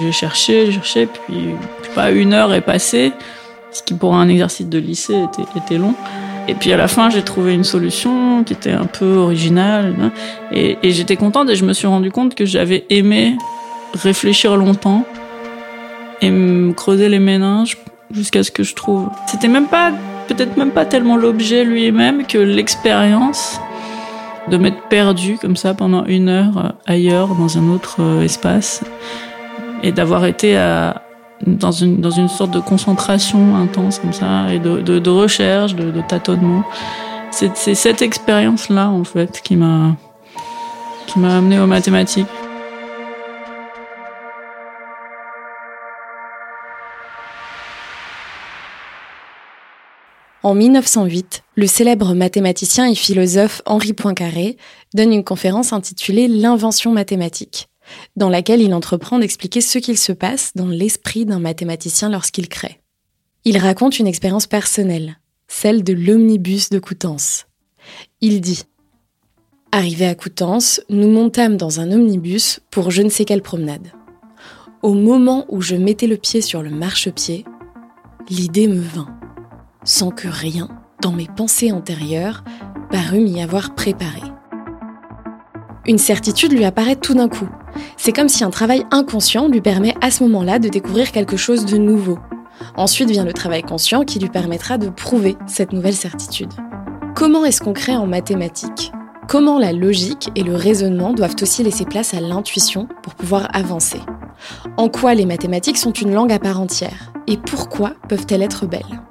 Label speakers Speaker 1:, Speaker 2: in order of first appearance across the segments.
Speaker 1: J'ai cherché, j'ai cherché, puis pas une heure est passée, ce qui pour un exercice de lycée était, était long. Et puis à la fin, j'ai trouvé une solution qui était un peu originale. hein. Et, et j'étais contente et je me suis rendu compte que j'avais aimé réfléchir longtemps et me creuser les méninges jusqu'à ce que je trouve. C'était même pas, peut-être même pas tellement l'objet lui-même que l'expérience de m'être perdu comme ça pendant une heure euh, ailleurs, dans un autre euh, espace, et d'avoir été à, dans, une, sorte de concentration intense comme ça, et de, recherche, de, tâtonnement. C'est c'est cette expérience-là, en fait, qui m'a qui m'a amené aux mathématiques.
Speaker 2: En 1908, le célèbre mathématicien et philosophe Henri Poincaré donne une conférence intitulée L'invention mathématique, dans laquelle il entreprend d'expliquer ce qu'il se passe dans l'esprit d'un mathématicien lorsqu'il crée. Il raconte une expérience personnelle, celle de l'omnibus de Coutances. Il dit Arrivé à Coutances, nous montâmes dans un omnibus pour je ne sais quelle promenade. Au moment où je mettais le pied sur le marchepied, l'idée me vint sans que rien, dans mes pensées antérieures, parût m'y avoir préparé. Une certitude lui apparaît tout d'un coup. C'est comme si un travail inconscient lui permet à ce moment-là de découvrir quelque chose de nouveau. Ensuite vient le travail conscient qui lui permettra de prouver cette nouvelle certitude. Comment est-ce qu'on crée en mathématiques? Comment la logique et le raisonnement doivent aussi laisser place à l'intuition pour pouvoir avancer? En quoi les mathématiques sont une langue à part entière? Et pourquoi peuvent-elles être belles?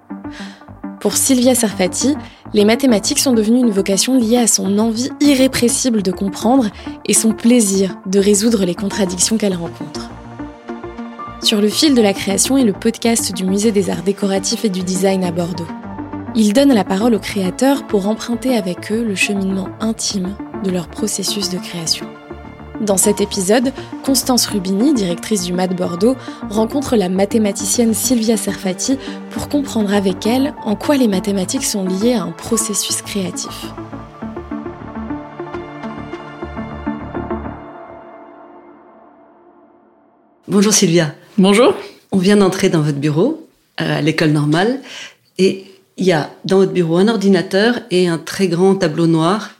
Speaker 2: Pour Sylvia Sarfati, les mathématiques sont devenues une vocation liée à son envie irrépressible de comprendre et son plaisir de résoudre les contradictions qu'elle rencontre. Sur le fil de la création est le podcast du Musée des Arts décoratifs et du design à Bordeaux. Ils donnent la parole aux créateurs pour emprunter avec eux le cheminement intime de leur processus de création. Dans cet épisode, Constance Rubini, directrice du MAD Bordeaux, rencontre la mathématicienne Sylvia Serfati pour comprendre avec elle en quoi les mathématiques sont liées à un processus créatif.
Speaker 3: Bonjour Sylvia.
Speaker 1: Bonjour.
Speaker 3: On vient d'entrer dans votre bureau euh, à l'école normale et il y a dans votre bureau un ordinateur et un très grand tableau noir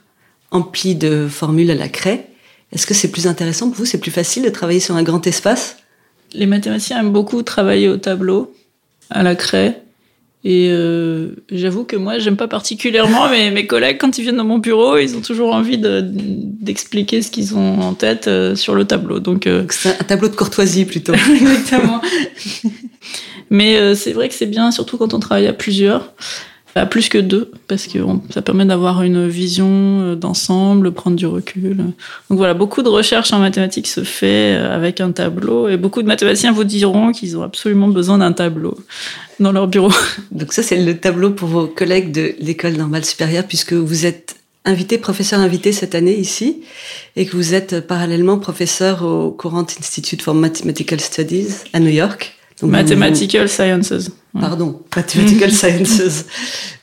Speaker 3: empli de formules à la craie. Est-ce que c'est plus intéressant pour vous C'est plus facile de travailler sur un grand espace?
Speaker 1: Les mathématiciens aiment beaucoup travailler au tableau, à la craie. Et euh, j'avoue que moi, j'aime pas particulièrement, mais mes collègues, quand ils viennent dans mon bureau, ils ont toujours envie de- d'expliquer ce qu'ils ont en tête euh, sur le tableau. Donc, euh,
Speaker 3: C'est un tableau de courtoisie plutôt.
Speaker 1: exactement. mais c'est vrai que c'est bien, surtout quand on travaille à plusieurs, à plus que deux, parce que ça permet d'avoir une vision euh, d'ensemble, prendre du recul. Donc voilà, beaucoup de recherches en mathématiques se fait euh, avec un tableau, et beaucoup de mathématiciens vous diront qu'ils ont absolument besoin d'un tableau dans leur bureau.
Speaker 3: Donc ça, c'est le tableau pour vos collègues de l'école normale supérieure, puisque vous êtes invité, professeur invité cette année ici, et que vous êtes euh, parallèlement professeur au Courant Institute for Mathematical Studies à New York. Donc, vous-
Speaker 1: Mathematical Sciences. Ouais.
Speaker 3: Pardon, Mathematical Sciences.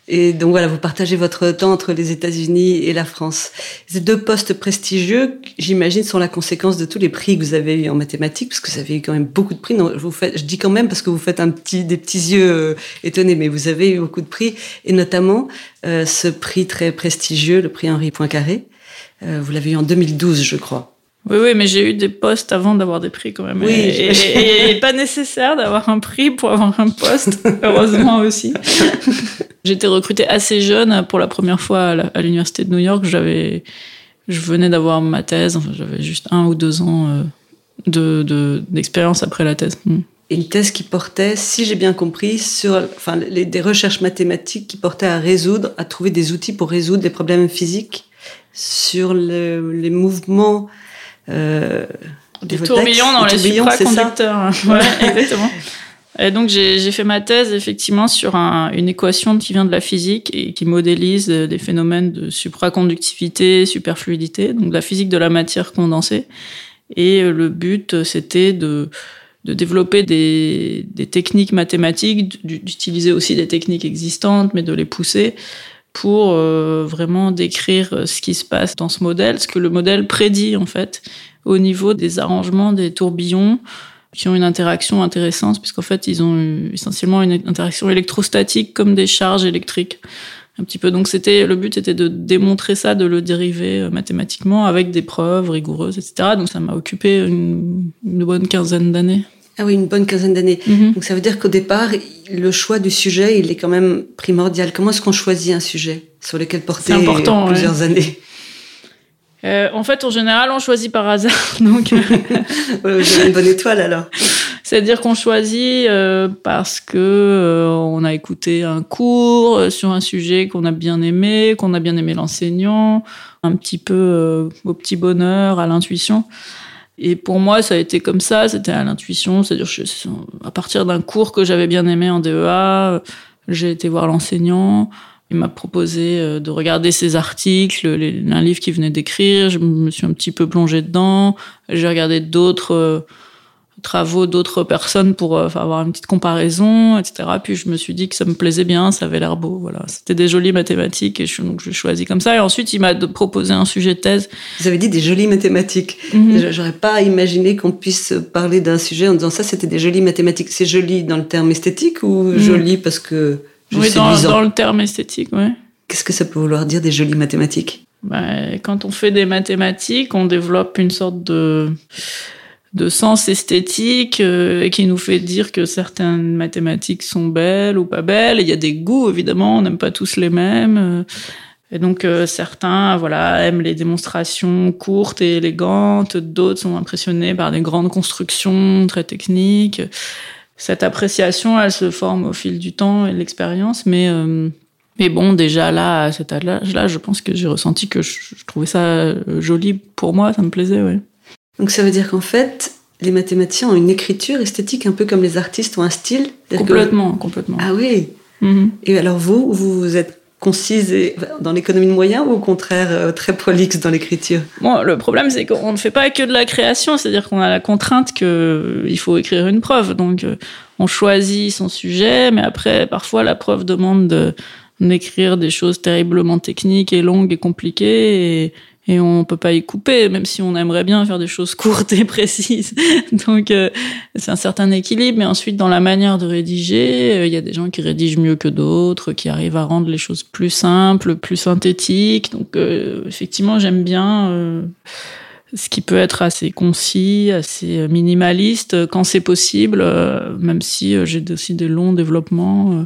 Speaker 3: Et donc voilà, vous partagez votre temps entre les États-Unis et la France. Ces deux postes prestigieux, j'imagine, sont la conséquence de tous les prix que vous avez eu en mathématiques, parce que vous avez eu quand même beaucoup de prix. Non, je, vous fais, je dis quand même parce que vous faites un petit, des petits yeux euh, étonnés, mais vous avez eu beaucoup de prix, et notamment euh, ce prix très prestigieux, le prix Henri Poincaré. Euh, vous l'avez eu en 2012, je crois.
Speaker 1: Oui, oui, mais j'ai eu des postes avant d'avoir des prix quand même.
Speaker 3: Oui,
Speaker 1: et, et- et pas nécessaire d'avoir un prix pour avoir un poste, heureusement aussi. J'étais recrutée assez jeune pour la première fois à l'université de New York. J'avais, je venais d'avoir ma thèse. Enfin, j'avais juste un ou deux ans euh, de de- d'expérience après la thèse. Hmm.
Speaker 3: une thèse qui portait, si j'ai bien compris, sur enfin, les, des recherches mathématiques qui portaient à résoudre, à trouver des outils pour résoudre des problèmes physiques sur le- les mouvements euh,
Speaker 1: Des tourbillons dans les supraconducteurs. Voilà, exactement. Et donc j'ai fait ma thèse effectivement sur un- une équation qui vient de la physique et qui modélise euh, des phénomènes de supraconductivité, superfluidité, donc la physique de la matière condensée. Et euh, le but euh, c'était de de développer des, des techniques mathématiques, d'utiliser aussi des techniques existantes, mais de les pousser pour euh, vraiment décrire euh, ce qui se passe dans ce modèle, ce que le modèle prédit en fait au niveau des arrangements des tourbillons qui ont une interaction intéressante, puisqu'en fait, ils ont essentiellement une interaction électrostatique comme des charges électriques. Un petit peu. Donc, c'était, le but était de démontrer ça, de le dériver euh, mathématiquement avec des preuves rigoureuses, etc. Donc, ça m'a occupé une, bonne quinzaine d'années.
Speaker 3: Ah oui, une bonne quinzaine d'années. Mhm. Donc, ça veut dire qu'au départ, le choix du sujet, il est quand même primordial. Comment est-ce qu'on choisit un sujet sur lequel porter plusieurs années
Speaker 1: euh, en fait, en général, on choisit par hasard. Donc,
Speaker 3: euh, une bonne étoile alors.
Speaker 1: C'est-à-dire qu'on choisit euh, parce que euh, on a écouté un cours sur un sujet qu'on a bien aimé, qu'on a bien aimé l'enseignant, un petit peu au petit bonheur, à l'intuition. Et pour moi, ça a été comme ça, c'était à l'intuition, c'est-à-dire à partir d'un cours que j'avais bien aimé en DEA, j'ai été voir l'enseignant. Il m'a proposé de regarder ses articles, un livre qu'il venait d'écrire. Je me suis un petit peu plongée dedans. J'ai regardé d'autres travaux d'autres personnes pour euh, avoir une petite comparaison, etc. Puis je me suis dit que ça me plaisait bien, ça avait l'air beau. Voilà, c'était des jolies mathématiques et je, donc je choisis comme ça. Et ensuite, il m'a proposé un sujet de thèse.
Speaker 3: Vous avez dit des jolies mathématiques. Mhm. J'aurais pas imaginé qu'on puisse parler d'un sujet en disant ça, c'était des jolies mathématiques. C'est joli dans le terme esthétique ou mhm. joli parce que
Speaker 1: je oui, dans, dans, le terme esthétique, ouais.
Speaker 3: Qu'est-ce que ça peut vouloir dire des jolies mathématiques?
Speaker 1: Ben, Quand on fait des mathématiques, on développe une sorte de de sens esthétique euh, qui nous fait dire que certaines mathématiques sont belles ou pas belles. Il y a des goûts, évidemment, on n'aime pas tous les mêmes. Euh. Et donc euh, certains voilà aiment les démonstrations courtes et élégantes, d'autres sont impressionnés par des grandes constructions très techniques. Cette appréciation, elle se forme au fil du temps et de l'expérience, mais mais bon, déjà là, à cet âge-là, je pense que j'ai ressenti que je, trouvais ça joli pour moi, ça me plaisait, ouais.
Speaker 3: Donc ça veut dire qu'en fait, les mathématiciens ont une écriture esthétique un peu comme les artistes ont un style
Speaker 1: Complètement, complètement.
Speaker 3: Ah oui mhm. Et alors vous, vous êtes concise dans l'économie de moyens ou au contraire euh, très prolixe dans l'écriture?
Speaker 1: Bon, le problème c'est qu'on ne fait pas que de la création, c'est-à-dire qu'on a la contrainte qu'il euh, faut écrire une preuve. Donc euh, on choisit son sujet, mais après parfois la preuve demande d'écrire des choses terriblement techniques et longues et compliquées et, et on peut pas y couper, même si on aimerait bien faire des choses courtes et précises. Donc euh, c'est un certain équilibre. Mais ensuite, dans la manière de rédiger, euh, il y a des gens qui rédigent mieux que d'autres, qui arrivent à rendre les choses plus simples, plus synthétiques. Donc euh, effectivement, j'aime bien ce qui peut être assez concis, assez minimaliste quand c'est possible, même si j'ai aussi des longs développements.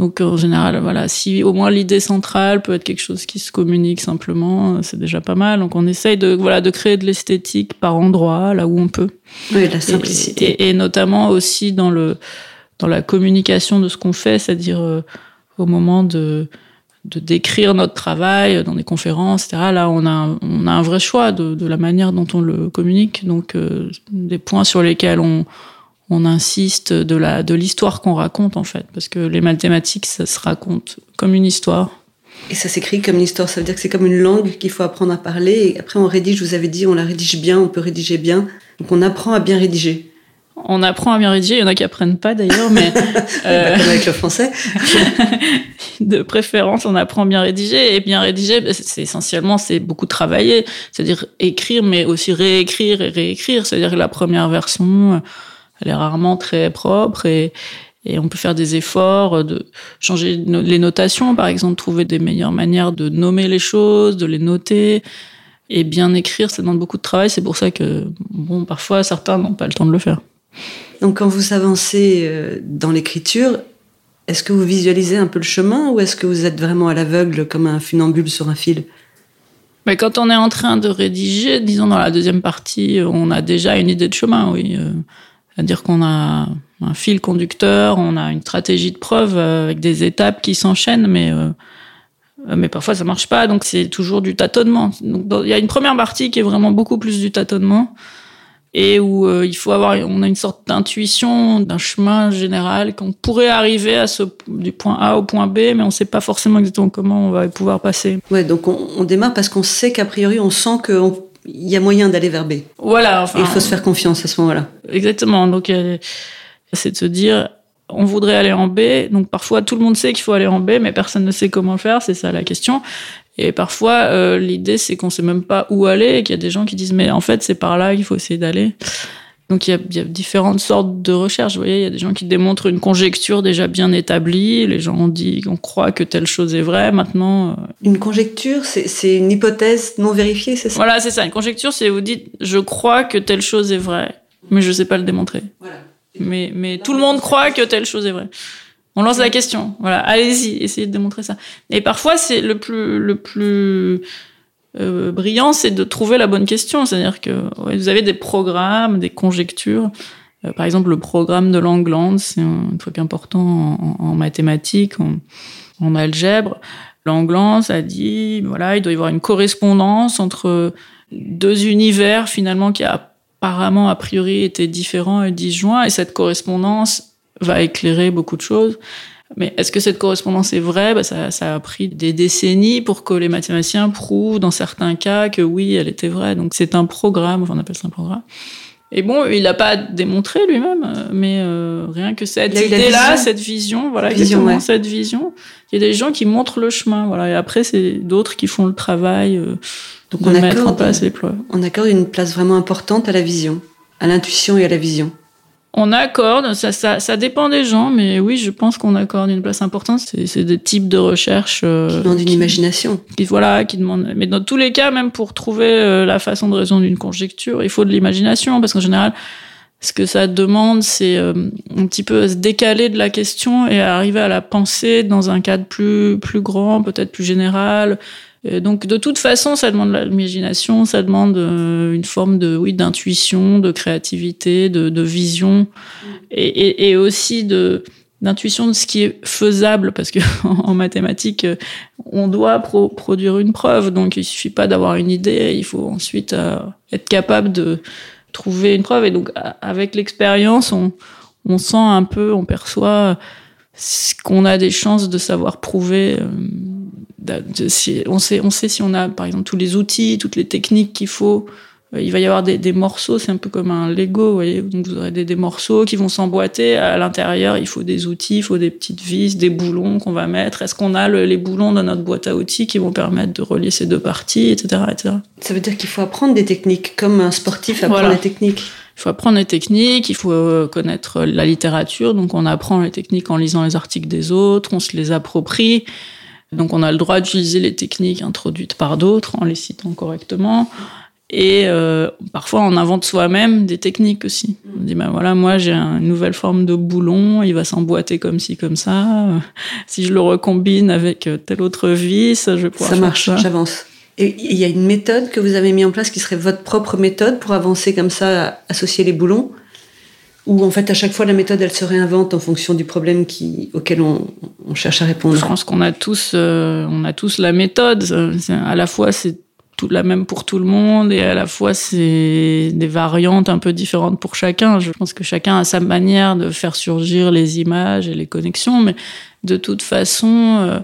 Speaker 1: Donc en général, voilà, si au moins l'idée centrale peut être quelque chose qui se communique simplement, c'est déjà pas mal. Donc on essaye de voilà de créer de l'esthétique par endroit, là où on peut.
Speaker 3: Oui, la simplicité.
Speaker 1: Et, notamment aussi dans le dans la communication de ce qu'on fait, c'est-à-dire euh, au moment de de décrire notre travail dans des conférences, etc. Là, on a on a un vrai choix de, de la manière dont on le communique. Donc euh, des points sur lesquels on on insiste de la de l'histoire qu'on raconte en fait, parce que les mathématiques ça se raconte comme une histoire.
Speaker 3: Et ça s'écrit comme une histoire, ça veut dire que c'est comme une langue qu'il faut apprendre à parler. Et après on rédige, je vous avais dit, on la rédige bien, on peut rédiger bien. Donc on apprend à bien rédiger.
Speaker 1: On apprend à bien rédiger, il y en a qui apprennent pas d'ailleurs, mais
Speaker 3: euh... comme avec le français.
Speaker 1: de préférence, on apprend à bien rédiger et bien rédiger, bah, c'est essentiellement c'est beaucoup travailler, c'est-à-dire écrire, mais aussi réécrire et réécrire, c'est-à-dire la première version elle est rarement très propre et, et on peut faire des efforts de changer les notations, par exemple, trouver des meilleures manières de nommer les choses, de les noter. Et bien écrire, ça demande beaucoup de travail. C'est pour ça que, bon, parfois, certains n'ont pas le temps de le faire.
Speaker 3: Donc, quand vous avancez euh, dans l'écriture, est-ce que vous visualisez un peu le chemin ou est-ce que vous êtes vraiment à l'aveugle comme un funambule sur un fil?
Speaker 1: Mais quand on est en train de rédiger, disons dans la deuxième partie, on a déjà une idée de chemin, oui. Euh, c'est-à-dire qu'on a un fil conducteur, on a une stratégie de preuve euh, avec des étapes qui s'enchaînent, mais euh, mais parfois ça marche pas, donc c'est toujours du tâtonnement. Donc il y a une première partie qui est vraiment beaucoup plus du tâtonnement et où euh, il faut avoir, on a une sorte d'intuition d'un chemin général qu'on pourrait arriver à ce du point A au point B, mais on sait pas forcément exactement comment on va pouvoir passer.
Speaker 3: Ouais, donc on, on démarre parce qu'on sait qu'a priori on sent qu'on il y a moyen d'aller vers B.
Speaker 1: Voilà.
Speaker 3: Enfin, il faut se faire confiance à ce moment-là.
Speaker 1: Exactement. Donc, euh, c'est de se dire, on voudrait aller en B. Donc, parfois, tout le monde sait qu'il faut aller en B, mais personne ne sait comment le faire. C'est ça la question. Et parfois, euh, l'idée, c'est qu'on sait même pas où aller et qu'il y a des gens qui disent, mais en fait, c'est par là qu'il faut essayer d'aller. Donc il y, a, il y, a, différentes sortes de recherches. Vous voyez, il y a des gens qui démontrent une conjecture déjà bien établie. Les gens ont dit qu'on croit que telle chose est vraie. Maintenant, euh...
Speaker 3: une conjecture, c'est une hypothèse non vérifiée, c'est ça?
Speaker 1: Voilà, c'est ça. Une conjecture, c'est vous dites je crois que telle chose est vraie, mais je sais pas le démontrer. Voilà. Mais mais tout le monde croit que telle chose est vraie. On lance la question. Voilà, allez-y, essayez de démontrer ça. Et parfois, c'est le plus le plus euh, brillant, c'est de trouver la bonne question. C'est-à-dire que ouais, vous avez des programmes, des conjectures. Euh, par exemple, le programme de Langland, c'est un truc important en, mathématiques, en, en, algèbre. Langland a dit, voilà, il doit y avoir une correspondance entre deux univers finalement qui apparemment a priori étaient différents et disjoints, et cette correspondance va éclairer beaucoup de choses. Mais est-ce que cette correspondance est vraie? Bah ça, ça, a pris des décennies pour que les mathématiciens prouvent, dans certains cas, que oui, elle était vraie. Donc c'est un programme, on appelle ça un programme. Et bon, il n'a pas démontré lui-même, mais euh, rien que cette idée-là, cette vision, voilà, vision, ouais. cette vision. Il y a des gens qui montrent le chemin, voilà, et après c'est d'autres qui font le travail euh, Donc de on mettre accorde, en place les plans.
Speaker 3: On accorde une place vraiment importante à la vision, à l'intuition et à la vision.
Speaker 1: On accorde, ça, ça, ça dépend des gens, mais oui, je pense qu'on accorde une place importante. C'est des types de recherches
Speaker 3: euh, qui demandent une qui, imagination.
Speaker 1: Qui, voilà, qui demandent. Mais dans tous les cas, même pour trouver euh, la façon de résoudre une conjecture, il faut de l'imagination, parce qu'en général, ce que ça demande, c'est euh, un petit peu se décaler de la question et arriver à la penser dans un cadre plus plus grand, peut-être plus général, donc de toute façon, ça demande l'imagination, ça demande euh, une forme de oui d'intuition, de créativité, de, de vision, et, et, et, aussi de d'intuition de ce qui est faisable, parce que en mathématiques, on doit pro produire une preuve, donc il suffit pas d'avoir une idée, il faut ensuite euh, être capable de trouver une preuve, et donc avec l'expérience, on, on sent un peu, on perçoit qu'on a des chances de savoir prouver. Euh, si, on, sait, on sait si on a, par exemple, tous les outils, toutes les techniques qu'il faut. Euh, il va y avoir des, des morceaux, c'est un peu comme un Lego, vous voyez. Donc vous aurez des, des morceaux qui vont s'emboîter. À l'intérieur, il faut des outils, il faut des petites vis, des boulons qu'on va mettre. Est-ce qu'on a le, les boulons dans notre boîte à outils qui vont permettre de relier ces deux parties, etc., etc.
Speaker 3: Ça veut dire qu'il faut apprendre des techniques, comme un sportif apprend voilà. des techniques.
Speaker 1: Il faut apprendre les techniques, il faut euh, connaître la littérature. Donc on apprend les techniques en lisant les articles des autres, on se les approprie. Donc on a le droit d'utiliser les techniques introduites par d'autres en les citant correctement. Et euh, parfois on invente soi-même des techniques aussi. On dit ben voilà moi j'ai une nouvelle forme de boulon, il va s'emboîter comme ci comme ça. Si je le recombine avec telle autre vis, je vais pouvoir
Speaker 3: ça marche. J'avance. Et il y a une méthode que vous avez mis en place qui serait votre propre méthode pour avancer comme ça, associer les boulons? Ou en fait à chaque fois la méthode elle se réinvente en fonction du problème qui, auquel on, cherche à répondre
Speaker 1: Je pense qu'on a tous euh, on a tous la méthode. À la fois c'est tout la même pour tout le monde et à la fois c'est des variantes un peu différentes pour chacun. Je pense que chacun a sa manière de faire surgir les images et les connexions, mais de toute façon euh,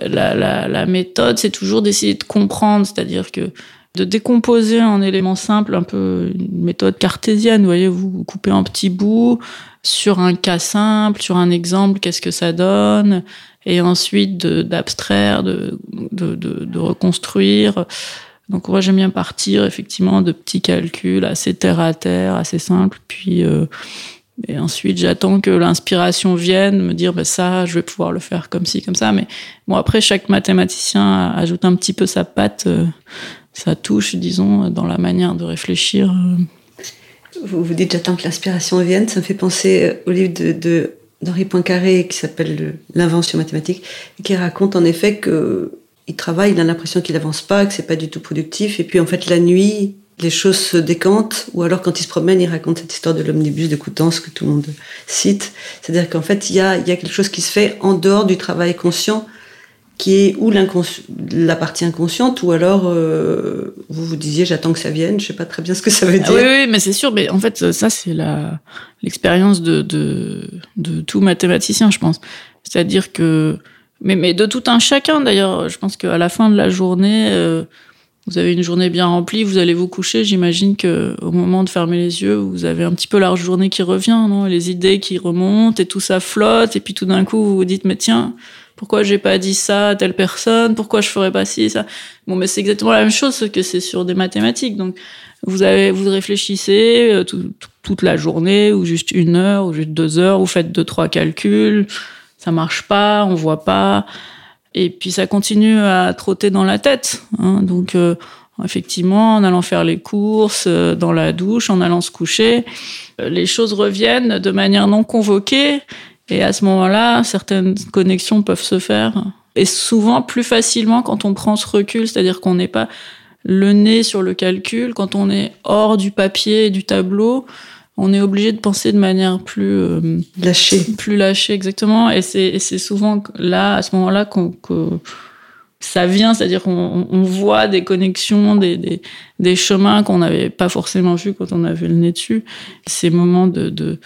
Speaker 1: la, la méthode c'est toujours d'essayer de comprendre, c'est-à-dire que de décomposer en éléments simples, un peu une méthode cartésienne. Vous voyez, vous coupez un petit bout sur un cas simple, sur un exemple, qu'est-ce que ça donne, et ensuite d'abstraire, de, de, de, reconstruire. Donc moi j'aime bien partir effectivement de petits calculs assez terre à terre, assez simples, puis euh, et ensuite j'attends que l'inspiration vienne me dire bah ça je vais pouvoir le faire comme ci comme ça. Mais bon après chaque mathématicien ajoute un petit peu sa patte. Euh, ça touche, disons, dans la manière de réfléchir.
Speaker 3: Vous vous dites j'attends que l'inspiration vienne, ça me fait penser au livre d'Henri Poincaré qui s'appelle L'invention mathématique, qui raconte en effet que il travaille, il a l'impression qu'il avance pas, que c'est pas du tout productif, et puis en fait la nuit, les choses se décantent, ou alors quand il se promène, il raconte cette histoire de l'omnibus de Coutances que tout le monde cite. C'est-à-dire qu'en fait, il y a quelque chose qui se fait en dehors du travail conscient, qui est ou la partie inconsciente, ou alors euh, vous vous disiez j'attends que ça vienne, je sais pas très bien ce que ça veut dire.
Speaker 1: Oui, oui mais c'est sûr, mais en fait ça c'est la l'expérience de, de de tout mathématicien, je pense. C'est-à-dire que mais mais de tout un chacun d'ailleurs, je pense qu'à la fin de la journée euh, vous avez une journée bien remplie, vous allez vous coucher, j'imagine que au moment de fermer les yeux, vous avez un petit peu la journée qui revient, non? Les idées qui remontent et tout ça flotte et puis tout d'un coup vous vous dites mais tiens, Pourquoi j'ai pas dit ça à telle personne? Pourquoi je ferais pas ci ça? Bon, mais c'est exactement la même chose que c'est sur des mathématiques. Donc, vous avez, vous réfléchissez euh, toute la journée, ou juste une heure, ou juste deux heures. Vous faites deux trois calculs, ça marche pas, on voit pas, et puis ça continue à trotter dans la tête. Hein, donc euh, effectivement, en allant faire les courses, euh, dans la douche, en allant se coucher, les choses reviennent de manière non convoquée. Et à ce moment-là, certaines connexions peuvent se faire. Et souvent plus facilement quand on prend ce recul, c'est-à-dire qu'on n'est pas le nez sur le calcul, quand on est hors du papier et du tableau, on est obligé de penser de manière plus
Speaker 3: euh, lâchée.
Speaker 1: Plus lâchée, exactement. Et c'est souvent là, à ce moment-là, qu'on que ça vient, c'est-à-dire qu'on on voit des connexions, des, des, des chemins qu'on n'avait pas forcément vus quand on avait le nez dessus. Ces moments de, de,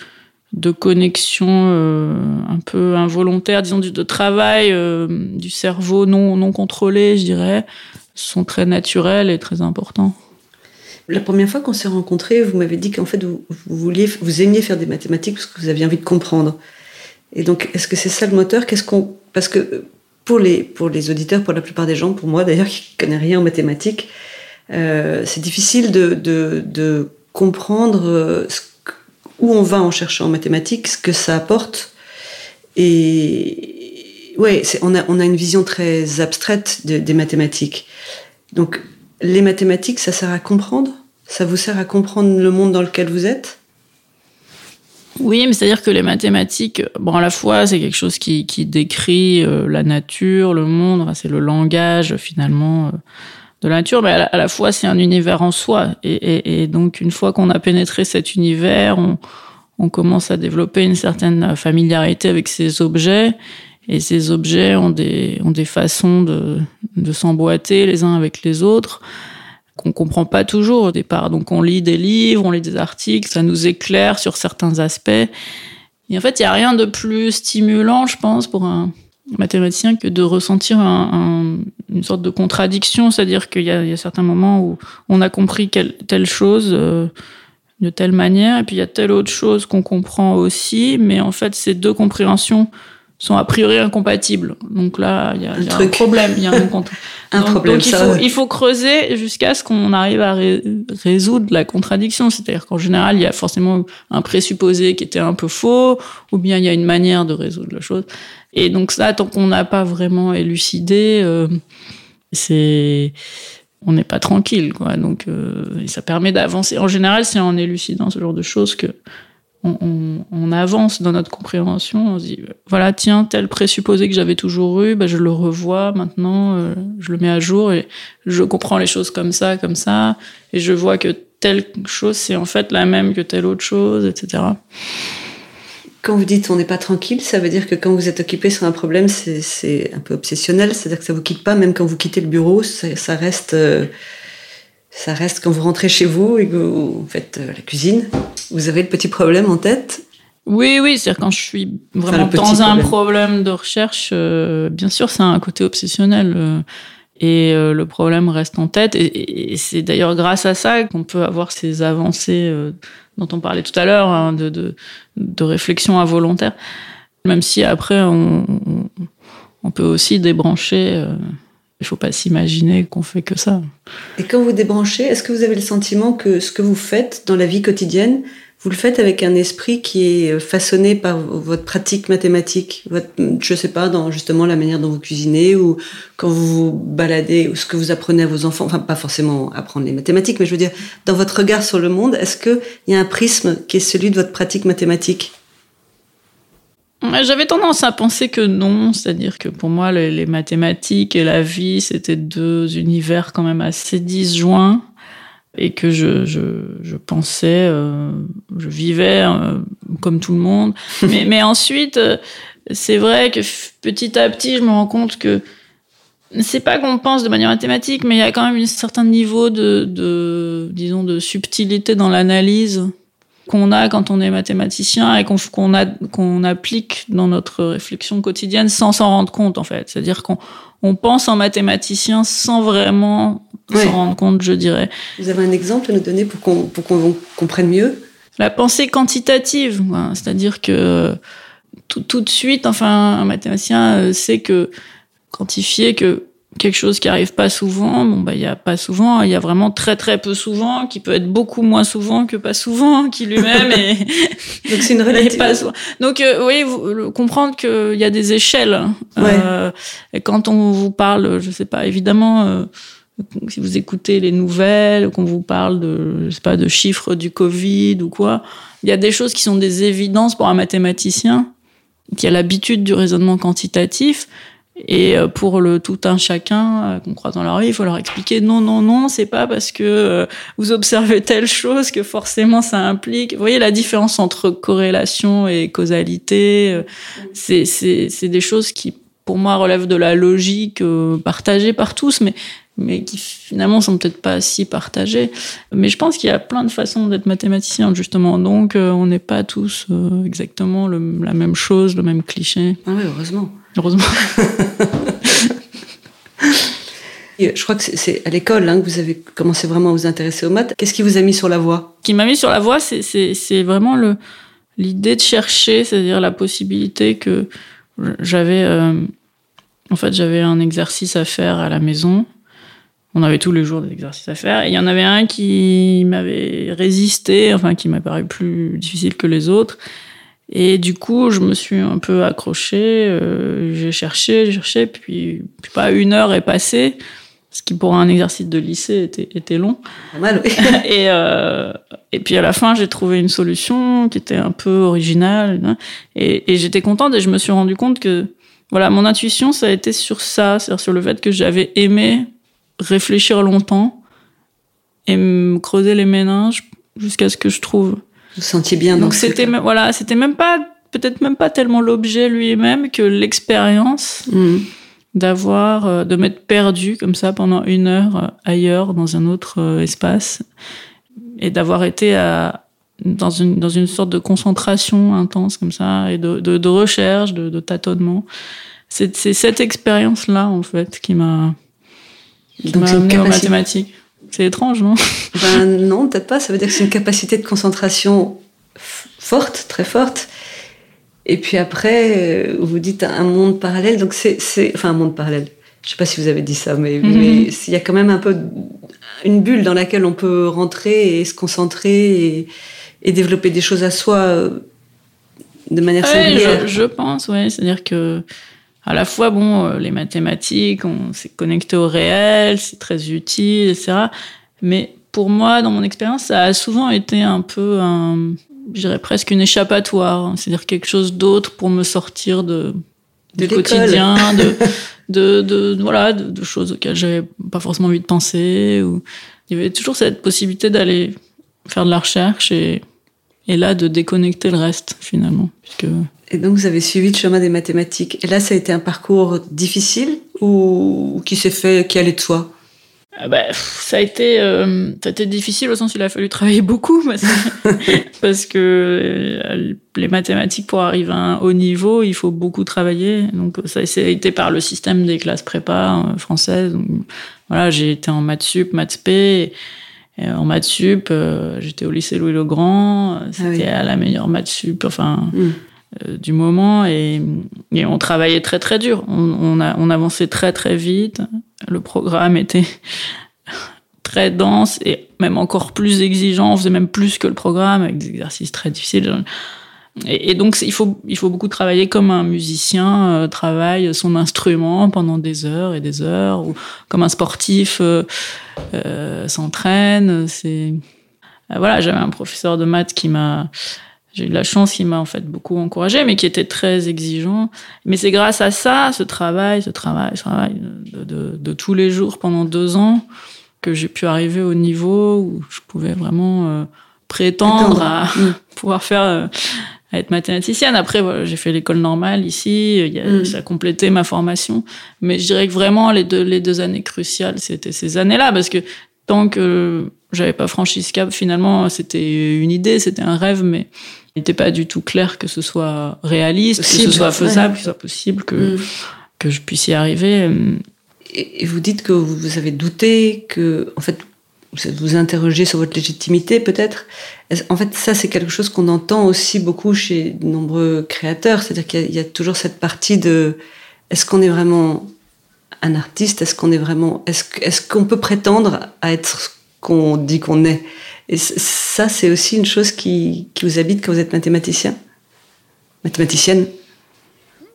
Speaker 1: de connexion euh, un peu involontaire, disons, de travail euh, du cerveau non, non contrôlé, je dirais, sont très naturels et très importants.
Speaker 3: La première fois qu'on s'est rencontrés, vous m'avez dit qu'en fait, vous, vouliez, vous aimiez faire des mathématiques parce que vous aviez envie de comprendre. Et donc, est-ce que c'est ça le moteur? Qu'est-ce qu'on Parce que pour les pour les auditeurs, pour la plupart des gens, pour moi d'ailleurs qui connais rien en mathématiques, euh, c'est difficile de, de, comprendre euh, où on va en cherchant en mathématiques, ce que ça apporte. Et ouais, on a, on a une vision très abstraite des mathématiques. Donc, les mathématiques, ça sert à comprendre? Ça vous sert à comprendre le monde dans lequel vous êtes?
Speaker 1: Oui, mais c'est-à-dire que les mathématiques, bon, à la fois, c'est quelque chose qui, qui décrit euh, la nature, le monde, c'est le langage finalement euh, de la nature, mais à la, fois, c'est un univers en soi. Et, donc, une fois qu'on a pénétré cet univers, on, commence à développer une certaine familiarité avec ces objets. Et ces objets ont des, ont des façons de, de s'emboîter les uns avec les autres qu'on comprend pas toujours au départ. Donc on lit des livres, on lit des articles, ça nous éclaire sur certains aspects. Et en fait, il y a rien de plus stimulant, je pense, pour un mathématicien que de ressentir un, une sorte de contradiction, c'est-à-dire qu'il y, a certains moments où on a compris telle chose euh, de telle manière, et puis il y a telle autre chose qu'on comprend aussi, mais en fait, ces deux compréhensions sont a priori incompatibles. Donc là, il y a, un, y a un, problème. Il y a un,
Speaker 3: un problème.
Speaker 1: Donc il, faut, il faut creuser jusqu'à ce qu'on arrive à résoudre la contradiction. C'est-à-dire qu'en général, il y a forcément un présupposé qui était un peu faux, ou bien il y a une manière de résoudre la chose. Et donc ça, tant qu'on n'a pas vraiment élucidé, euh, c'est on n'est pas tranquille, quoi. Donc, euh, ça permet d'avancer. En général, c'est en élucidant ce genre de choses que on, avance dans notre compréhension. On se dit, voilà, tiens, tel présupposé que j'avais toujours eu, ben, je le revois maintenant, euh, je le mets à jour et je comprends les choses comme ça, comme ça, et je vois que telle chose, c'est en fait la même que telle autre chose, etc.
Speaker 3: Quand vous dites on n'est pas tranquille, ça veut dire que quand vous êtes occupé sur un problème, c'est un peu obsessionnel, c'est-à-dire que ça vous quitte pas, même quand vous quittez le bureau, ça, reste... Euh, ça reste quand vous rentrez chez vous et que vous faites euh, la cuisine, vous avez le petit problème en tête?
Speaker 1: Oui, oui, c'est-à-dire quand je suis vraiment dans un problème de recherche, euh, bien sûr, c'est un côté obsessionnel. Euh, et le problème reste en tête. Et, c'est d'ailleurs grâce à ça qu'on peut avoir ces avancées dont on parlait tout à l'heure, hein, de, de, de, réflexion involontaire. Même si après, on, on peut aussi débrancher il faut pas s'imaginer qu'on fait que ça.
Speaker 3: Et quand vous débranchez, est-ce que vous avez le sentiment que ce que vous faites dans la vie quotidienne, vous le faites avec un esprit qui est façonné par votre pratique mathématique, votre, je sais pas, dans justement la manière dont vous cuisinez ou quand vous vous baladez ou ce que vous apprenez à vos enfants, enfin pas forcément apprendre les mathématiques, mais je veux dire dans votre regard sur le monde, est-ce qu'il y a un prisme qui est celui de votre pratique mathématique?
Speaker 1: J'avais tendance à penser que non, c'est-à-dire que pour moi, les, mathématiques et la vie, c'était deux univers quand même assez disjoints et que je, je, je pensais, euh, je vivais euh, comme tout le monde. mais, mais ensuite, euh, c'est vrai que petit à petit, je me rends compte que c'est pas qu'on pense de manière mathématique, mais il y a quand même un certain niveau de, de disons, de subtilité dans l'analyse qu'on a quand on est mathématicien et qu'on qu'on applique dans notre réflexion quotidienne sans s'en rendre compte en fait. C'est-à-dire qu'on on pense en mathématicien sans vraiment s'en rendre compte, je dirais.
Speaker 3: Vous avez un exemple à nous donner pour qu'on pour qu'on comprenne mieux?
Speaker 1: La pensée quantitative, c'est-à-dire que tout, tout de suite, enfin, un mathématicien euh, sait que quantifier que quelque chose qui arrive pas souvent, bon bah il y a pas souvent, il y a vraiment très très peu souvent, qui peut être beaucoup moins souvent que pas souvent, qui lui-même est
Speaker 3: donc c'est une relative.
Speaker 1: pas souvent. Donc euh, oui, vous, comprendre qu'il y a des échelles. Euh, et quand on vous parle, je sais pas, évidemment. Euh, si vous écoutez les nouvelles, qu'on vous parle de, je sais pas, de chiffres du Covid ou quoi, il y a des choses qui sont des évidences pour un mathématicien qui a l'habitude du raisonnement quantitatif, et euh, pour le tout un chacun euh, qu'on croise dans la rue, il faut leur expliquer non, non, non, c'est pas parce que euh, vous observez telle chose que forcément ça implique. Vous voyez la différence entre corrélation et causalité. C'est, des choses qui, pour moi, relèvent de la logique partagée par tous, mais qui finalement sont peut-être pas si partagées. Mais je pense qu'il y a plein de façons d'être mathématicien, justement. Donc, on n'est pas tous exactement la même chose, le même cliché.
Speaker 3: Ah oui, heureusement.
Speaker 1: Heureusement.
Speaker 3: je crois que c'est à l'école hein, que vous avez commencé vraiment à vous intéresser aux maths. Qu'est-ce qui vous a mis sur la voie?
Speaker 1: Ce qui m'a mis sur la voie, c'est vraiment l'idée de chercher, c'est-à-dire la possibilité que j'avais... Euh, en fait, j'avais un exercice à faire à la maison. On avait tous les jours des exercices à faire. Et il y en avait un qui m'avait résisté, enfin qui m'a paru plus difficile que les autres. Et du coup, je me suis un peu accrochée, euh, j'ai cherché, j'ai cherché, puis, puis, pas une heure est passée, ce qui pour un exercice de lycée était, était long.
Speaker 3: Mal, oui.
Speaker 1: et, euh, et puis à la fin, j'ai trouvé une solution qui était un peu originale, hein. et, et j'étais contente et je me suis rendu compte que voilà, mon intuition, ça a été sur ça, c'est-à-dire sur le fait que j'avais aimé réfléchir longtemps et me creuser les méninges jusqu'à ce que je trouve
Speaker 3: vous sentiez bien
Speaker 1: Donc c'était voilà, c'était même pas peut-être même pas tellement l'objet lui-même que l'expérience mm. d'avoir euh, de m'être perdu comme ça pendant une heure euh, ailleurs dans un autre euh, espace et d'avoir été à, dans une dans une sorte de concentration intense comme ça et de de, de recherche, de, de tâtonnement. C'est cette expérience là en fait qui m'a qui m'a amené aux mathématiques. C'est étrange, non?
Speaker 3: Ben non, peut-être pas. Ça veut dire que c'est une capacité de concentration forte, très forte. Et puis après, euh, vous dites un monde parallèle. Donc c'est, enfin un monde parallèle. Je sais pas si vous avez dit ça, mais, mhm. il y a quand même un peu une bulle dans laquelle on peut rentrer et se concentrer et, développer des choses à soi euh, de manière singulière.
Speaker 1: Je, je pense, oui. C'est-à-dire que à la fois, bon, euh, les mathématiques, on s'est connecté au réel, c'est très utile, etc. Mais pour moi, dans mon expérience, ça a souvent été un peu un, je dirais presque une échappatoire. Hein. C'est-à-dire quelque chose d'autre pour me sortir de, du quotidien, de, de, de, voilà, de, choses auxquelles j'avais pas forcément envie de penser. Ou... Il y avait toujours cette possibilité d'aller faire de la recherche et, et là de déconnecter le reste finalement, puisque
Speaker 3: et donc, vous avez suivi le chemin des mathématiques. Et là, ça a été un parcours difficile ou qui s'est fait, qui allait de soi?
Speaker 1: Ah bah, ça a été euh, ça a été difficile au sens où il a fallu travailler beaucoup parce que, parce que euh, les mathématiques pour arriver à un haut niveau il faut beaucoup travailler. Donc ça a été par le système des classes prépa euh, françaises. Donc, voilà j'ai été en maths sup maths p. Et en maths sup j'étais au lycée Louis le Grand ah c'était à la meilleure maths sup enfin hmm. Euh, du moment et, on travaillait très très dur. On, a, on avançait très très vite. Le programme était très dense et même encore plus exigeant. On faisait même plus que le programme avec des exercices très difficiles. Et, donc il faut il faut beaucoup travailler comme un musicien euh, travaille son instrument pendant des heures et des heures ou comme un sportif euh s'entraîne. C'est voilà, j'avais un professeur de maths qui m'a j'ai eu de la chance, il m'a en fait beaucoup encouragé, mais qui était très exigeant. Mais c'est grâce à ça, ce travail, ce travail, ce travail de, de, de tous les jours pendant deux ans, que j'ai pu arriver au niveau où je pouvais vraiment euh, prétendre à mm. pouvoir faire euh, à être mathématicienne. Après, voilà, j'ai fait l'école normale ici, y a, mm. ça a complété ma formation. Mais je dirais que vraiment les deux, les deux années cruciales, c'était ces années-là, parce que tant que j'avais pas franchi ce cap, finalement, c'était une idée, c'était un rêve, mais il n'était pas du tout clair que ce soit réaliste, que ce soit faisable, que ce soit possible, que, mm. que je puisse y arriver.
Speaker 3: Et vous dites que vous avez douté, que, en fait, vous interrogez sur votre légitimité peut-être. En fait, ça c'est quelque chose qu'on entend aussi beaucoup chez de nombreux créateurs, c'est-à-dire qu'il y, a toujours cette partie de est-ce qu'on est vraiment un artiste? Est-ce qu'on est vraiment est-ce qu'on peut prétendre à être ce qu'on dit qu'on est? Et ça c'est aussi une chose qui, qui vous habite quand vous êtes mathématicien, mathématicienne?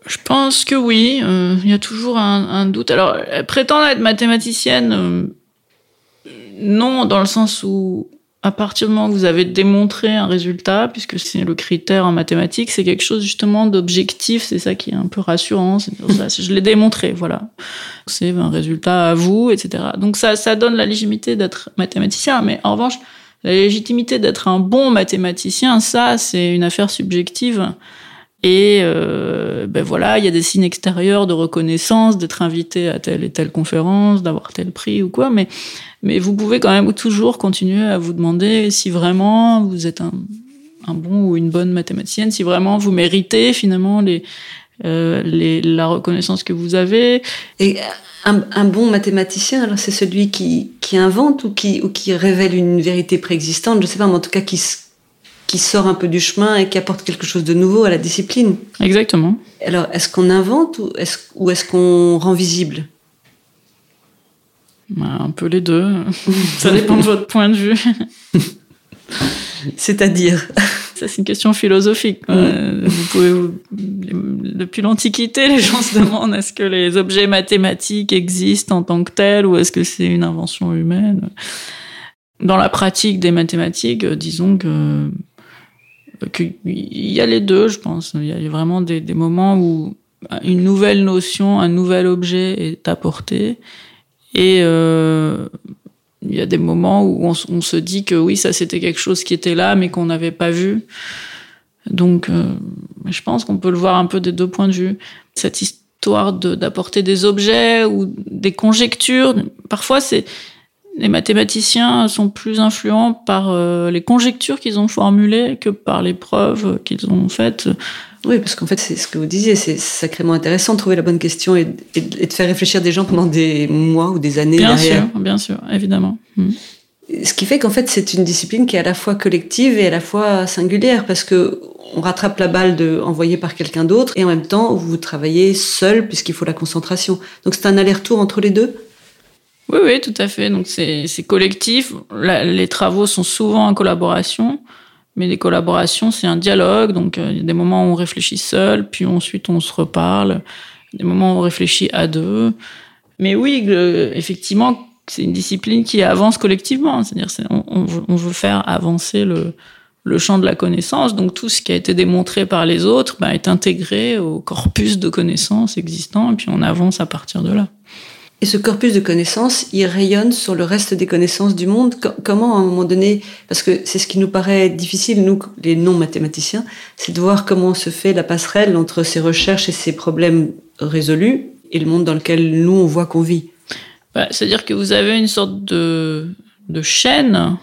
Speaker 1: Je pense que oui. Euh, il y a toujours un, doute. Alors, prétendre être mathématicienne, euh, non, dans le sens où, à partir du moment où vous avez démontré un résultat, puisque c'est le critère en mathématiques, c'est quelque chose justement d'objectif, c'est ça qui est un peu rassurant. je l'ai démontré, voilà. C'est un résultat à vous, etc. Donc ça, ça donne la légitimité d'être mathématicien, mais en revanche, la légitimité d'être un bon mathématicien, ça, c'est une affaire subjective. Et euh, ben voilà, il y a des signes extérieurs de reconnaissance, d'être invité à telle et telle conférence, d'avoir tel prix ou quoi, mais mais vous pouvez quand même toujours continuer à vous demander si vraiment vous êtes un, un bon ou une bonne mathématicienne, si vraiment vous méritez finalement les, euh, les la reconnaissance que vous avez.
Speaker 3: Et un, un bon mathématicien, alors c'est celui qui, qui invente ou qui, ou qui révèle une vérité préexistante, je sais pas, mais en tout cas qui qui sort un peu du chemin et qui apporte quelque chose de nouveau à la discipline.
Speaker 1: Exactement.
Speaker 3: Alors, est-ce qu'on invente ou est-ce, ou est-ce qu'on rend visible?
Speaker 1: Bah, Un peu les deux. Ça dépend de votre point de vue.
Speaker 3: C'est-à-dire?
Speaker 1: Ça, c'est une question philosophique. Mm. Vous pouvez, depuis l'Antiquité, les gens se demandent est-ce que les objets mathématiques existent en tant que tels ou est-ce que c'est une invention humaine? Dans la pratique des mathématiques, disons que il y a les deux, je pense. Il y a vraiment des, moments où une nouvelle notion, un nouvel objet est apporté. Et euh, il y a des moments où on, se dit que oui, ça c'était quelque chose qui était là, mais qu'on n'avait pas vu. Donc, euh, je pense qu'on peut le voir un peu des deux points de vue. Cette histoire d'apporter des objets ou des conjectures, parfois c'est les mathématiciens sont plus influents par euh, les conjectures qu'ils ont formulées que par les preuves qu'ils ont faites.
Speaker 3: Oui, parce qu'en fait, c'est ce que vous disiez, c'est sacrément intéressant de trouver la bonne question et, de faire réfléchir des gens pendant des mois ou des années.
Speaker 1: Bien sûr, bien sûr, évidemment. Hmm.
Speaker 3: Ce qui fait qu'en fait, c'est une discipline qui est à la fois collective et à la fois singulière, parce que on rattrape la balle envoyée par quelqu'un d'autre, et en même temps, vous travaillez seul, puisqu'il faut la concentration. Donc c'est un aller-retour entre les deux?
Speaker 1: Oui, oui, tout à fait. Donc c'est collectif. les travaux sont souvent en collaboration, mais les collaborations, c'est un dialogue. Donc euh, il y a des moments où on réfléchit seul, puis ensuite on se reparle. Des moments où on réfléchit à deux. Mais oui, effectivement, c'est une discipline qui avance collectivement. C'est-à-dire, on, veut faire avancer le, champ de la connaissance. Donc tout ce qui a été démontré par les autres bah, est intégré au corpus de connaissances existants, et puis on avance à partir de là.
Speaker 3: Et ce corpus de connaissances, il rayonne sur le reste des connaissances du monde? Comment, à un moment donné, parce que c'est ce qui nous paraît difficile, nous, les non-mathématiciens, c'est de voir comment se fait la passerelle entre ces recherches et ces problèmes résolus et le monde dans lequel nous, on voit qu'on vit.
Speaker 1: C'est-à-dire que vous avez une sorte de, de chaîne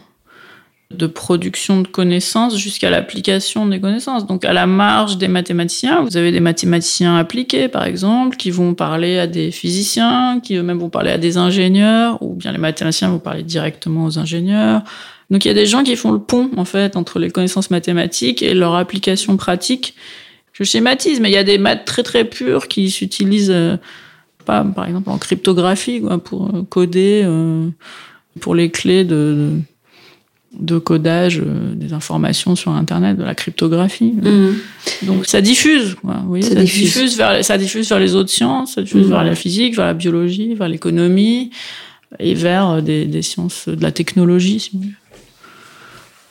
Speaker 1: de production de connaissances jusqu'à l'application des connaissances. Donc à la marge des mathématiciens, vous avez des mathématiciens appliqués, par exemple, qui vont parler à des physiciens, qui eux-mêmes vont parler à des ingénieurs, ou bien les mathématiciens vont parler directement aux ingénieurs. Donc il y a des gens qui font le pont, en fait, entre les connaissances mathématiques et leur application pratique. Je schématise, mais il y a des maths très très pures qui s'utilisent, euh, pas, par exemple, en cryptographie, quoi, pour euh, coder, euh, pour les clés de de codage euh, des informations sur Internet, de la cryptographie. Mhm. Donc ça diffuse, quoi. Oui, ça, diffuse. vers, ça diffuse vers les autres sciences, ça diffuse vers mhm. la physique, vers la biologie, vers l'économie et vers des, des, sciences de la technologie. Si vous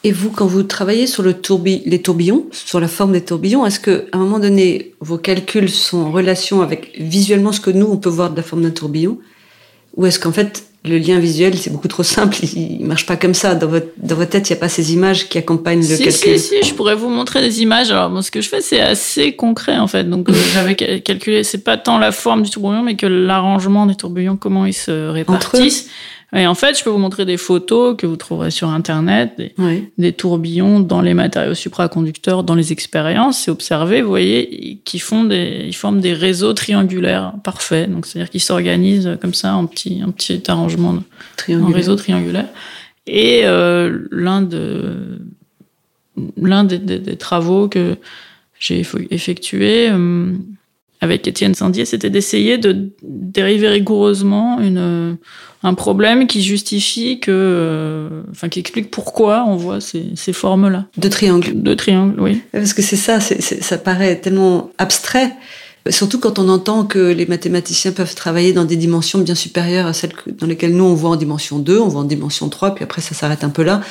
Speaker 3: et vous, quand vous travaillez sur le tourbi les tourbillons, sur la forme des tourbillons, est-ce que à un moment donné, vos calculs sont en relation avec visuellement ce que nous on peut voir de la forme d'un tourbillon, ou est-ce qu'en fait le lien visuel, c'est beaucoup trop simple. Il marche pas comme ça? Dans votre, dans votre tête, il n'y a pas ces images qui accompagnent le
Speaker 1: si,
Speaker 3: calcul?
Speaker 1: Si, si, je pourrais vous montrer des images. Alors, moi, ce que je fais, c'est assez concret, en fait. Donc, euh, j'avais calculé, c'est pas tant la forme du tourbillon, mais que l'arrangement des tourbillons, comment ils se répartissent. Et en fait, je peux vous montrer des photos que vous trouverez sur Internet, des, des tourbillons dans les matériaux supraconducteurs, dans les expériences. C'est observé, vous voyez, qui font des, ils forment des réseaux triangulaires parfaits. Donc, c'est-à-dire qu'ils s'organisent comme ça en petit, en petit arrangement, en réseau triangulaire. Et euh, l'un de l'un des, des, des, travaux que j'ai effectué euh, avec Étienne Sandier, c'était d'essayer de dériver rigoureusement une, un problème qui justifie que, euh, enfin, qui explique pourquoi on voit ces, ces formes-là.
Speaker 3: De triangle.
Speaker 1: De triangle, oui.
Speaker 3: Parce que c'est ça, ça paraît tellement abstrait. Surtout quand on entend que les mathématiciens peuvent travailler dans des dimensions bien supérieures à celles dans lesquelles nous on voit en dimension 2, on voit en dimension 3, puis après ça s'arrête un peu là.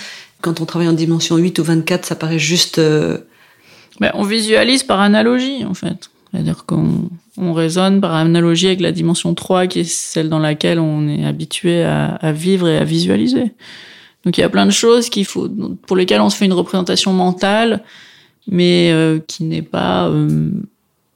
Speaker 3: Quand on travaille en dimension 8 ou 24, ça paraît juste... Euh...
Speaker 1: Ben, on visualise par analogie, en fait. C'est-à-dire qu'on on raisonne par analogie avec la dimension 3, qui est celle dans laquelle on est habitué à, à vivre et à visualiser. Donc il y a plein de choses qu'il faut, pour lesquelles on se fait une représentation mentale, mais euh, qui n'est pas euh,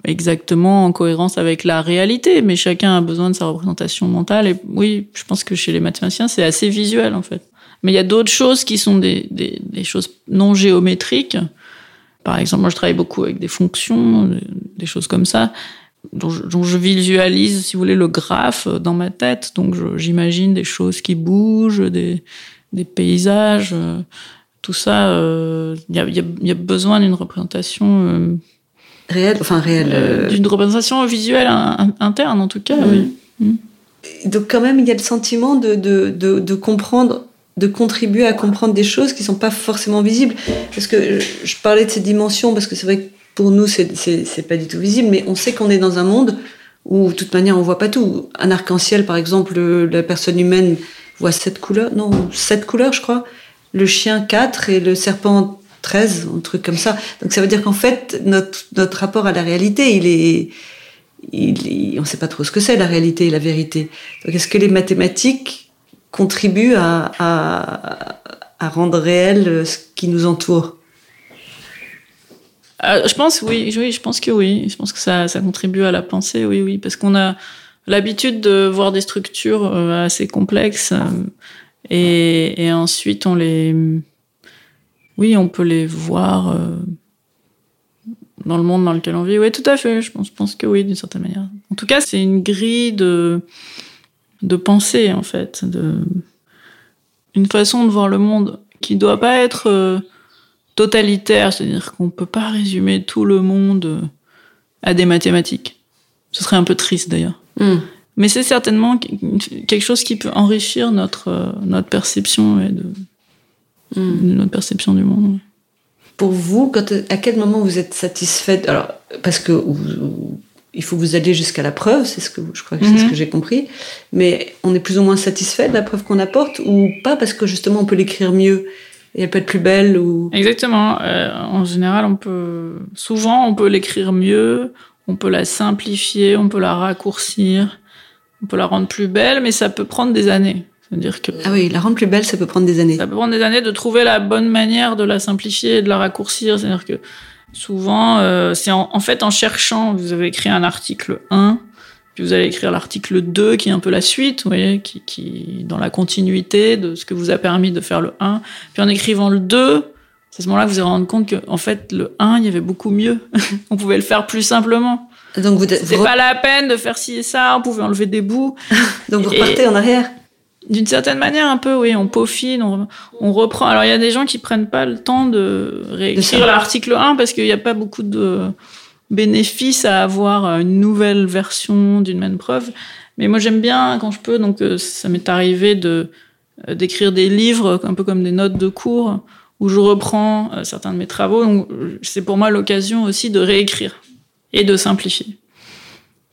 Speaker 1: exactement en cohérence avec la réalité. Mais chacun a besoin de sa représentation mentale. Et oui, je pense que chez les mathématiciens, c'est assez visuel en fait. Mais il y a d'autres choses qui sont des, des, des choses non géométriques. Par exemple, moi, je travaille beaucoup avec des fonctions, des choses comme ça, dont je, dont je visualise, si vous voulez, le graphe dans ma tête. Donc, j'imagine des choses qui bougent, des, des paysages, euh, tout ça. Il euh, y, a, y, a, y, a, besoin d'une représentation euh,
Speaker 3: réelle, enfin réelle,
Speaker 1: euh, d'une représentation visuelle un, interne, en tout cas. Mmh. Oui.
Speaker 3: Mmh. Donc, quand même, il y a le sentiment de, de, de, de comprendre de contribuer à comprendre des choses qui sont pas forcément visibles. Parce que je parlais de ces dimensions, parce que c'est vrai que pour nous, c'est pas du tout visible, mais on sait qu'on est dans un monde où, de toute manière, on voit pas tout. Un arc-en-ciel, par exemple, la personne humaine voit sept couleurs, non, sept couleurs, je crois. Le chien, quatre, et le serpent, 13, un truc comme ça. Donc ça veut dire qu'en fait, notre, notre rapport à la réalité, il est, il, on sait pas trop ce que c'est, la réalité et la vérité. Donc est-ce que les mathématiques contribue à, rendre réel ce qui nous entoure
Speaker 1: euh, Je pense oui, oui, je pense que oui. Je pense que ça, contribue à la pensée, oui, oui, parce qu'on a l'habitude de voir des structures euh, assez complexes euh, et, ensuite on les, oui, on peut les voir euh, dans le monde dans lequel on vit. Oui, tout à fait. Je pense que oui, d'une certaine manière. En tout cas, c'est une grille de de penser en fait, de une façon de voir le monde qui doit pas être euh, totalitaire, c'est-à-dire qu'on peut pas résumer tout le monde euh, à des mathématiques. Ce serait un peu triste d'ailleurs. Mm. Mais c'est certainement quelque chose qui peut enrichir notre euh, notre perception et de, mm. notre perception du monde.
Speaker 3: Pour vous, quand, à quel moment vous êtes satisfaite? Alors, parce que vous, il faut vous alliez jusqu'à la preuve, c'est ce que je crois que c'est ce que j'ai compris. Mais on est plus ou moins satisfait de la preuve qu'on apporte ou pas parce que justement on peut l'écrire mieux et elle peut être plus belle ou.
Speaker 1: Exactement. Euh, en général, on peut souvent on peut l'écrire mieux, on peut la simplifier, on peut la raccourcir, on peut la rendre plus belle, mais ça peut prendre des années. C'est-à-dire que
Speaker 3: ah oui, la rendre plus belle, ça peut prendre des années.
Speaker 1: Ça peut prendre des années de trouver la bonne manière de la simplifier et de la raccourcir. C'est-à-dire que Souvent, euh, c'est en, en, fait en cherchant, vous avez écrit un article 1, puis vous allez écrire l'article 2 qui est un peu la suite, vous voyez, qui, qui dans la continuité de ce que vous a permis de faire le 1. Puis en écrivant le 2, c'est à ce moment-là que vous allez rendre compte que en fait le 1, il y avait beaucoup mieux. on pouvait le faire plus simplement.
Speaker 3: Donc vous
Speaker 1: c'est pas la peine de faire ci et ça, on pouvait enlever des bouts.
Speaker 3: Donc vous repartez et... en arrière.
Speaker 1: D'une certaine manière, un peu, oui, on peaufine, on, on reprend. Alors, il y a des gens qui prennent pas le temps de réécrire l'article 1 parce qu'il n'y a pas beaucoup de bénéfices à avoir une nouvelle version d'une même preuve. Mais moi, j'aime bien quand je peux. Donc, euh, ça m'est arrivé de euh, d'écrire des livres, un peu comme des notes de cours, où je reprends euh, certains de mes travaux. Donc, c'est pour moi l'occasion aussi de réécrire et de simplifier.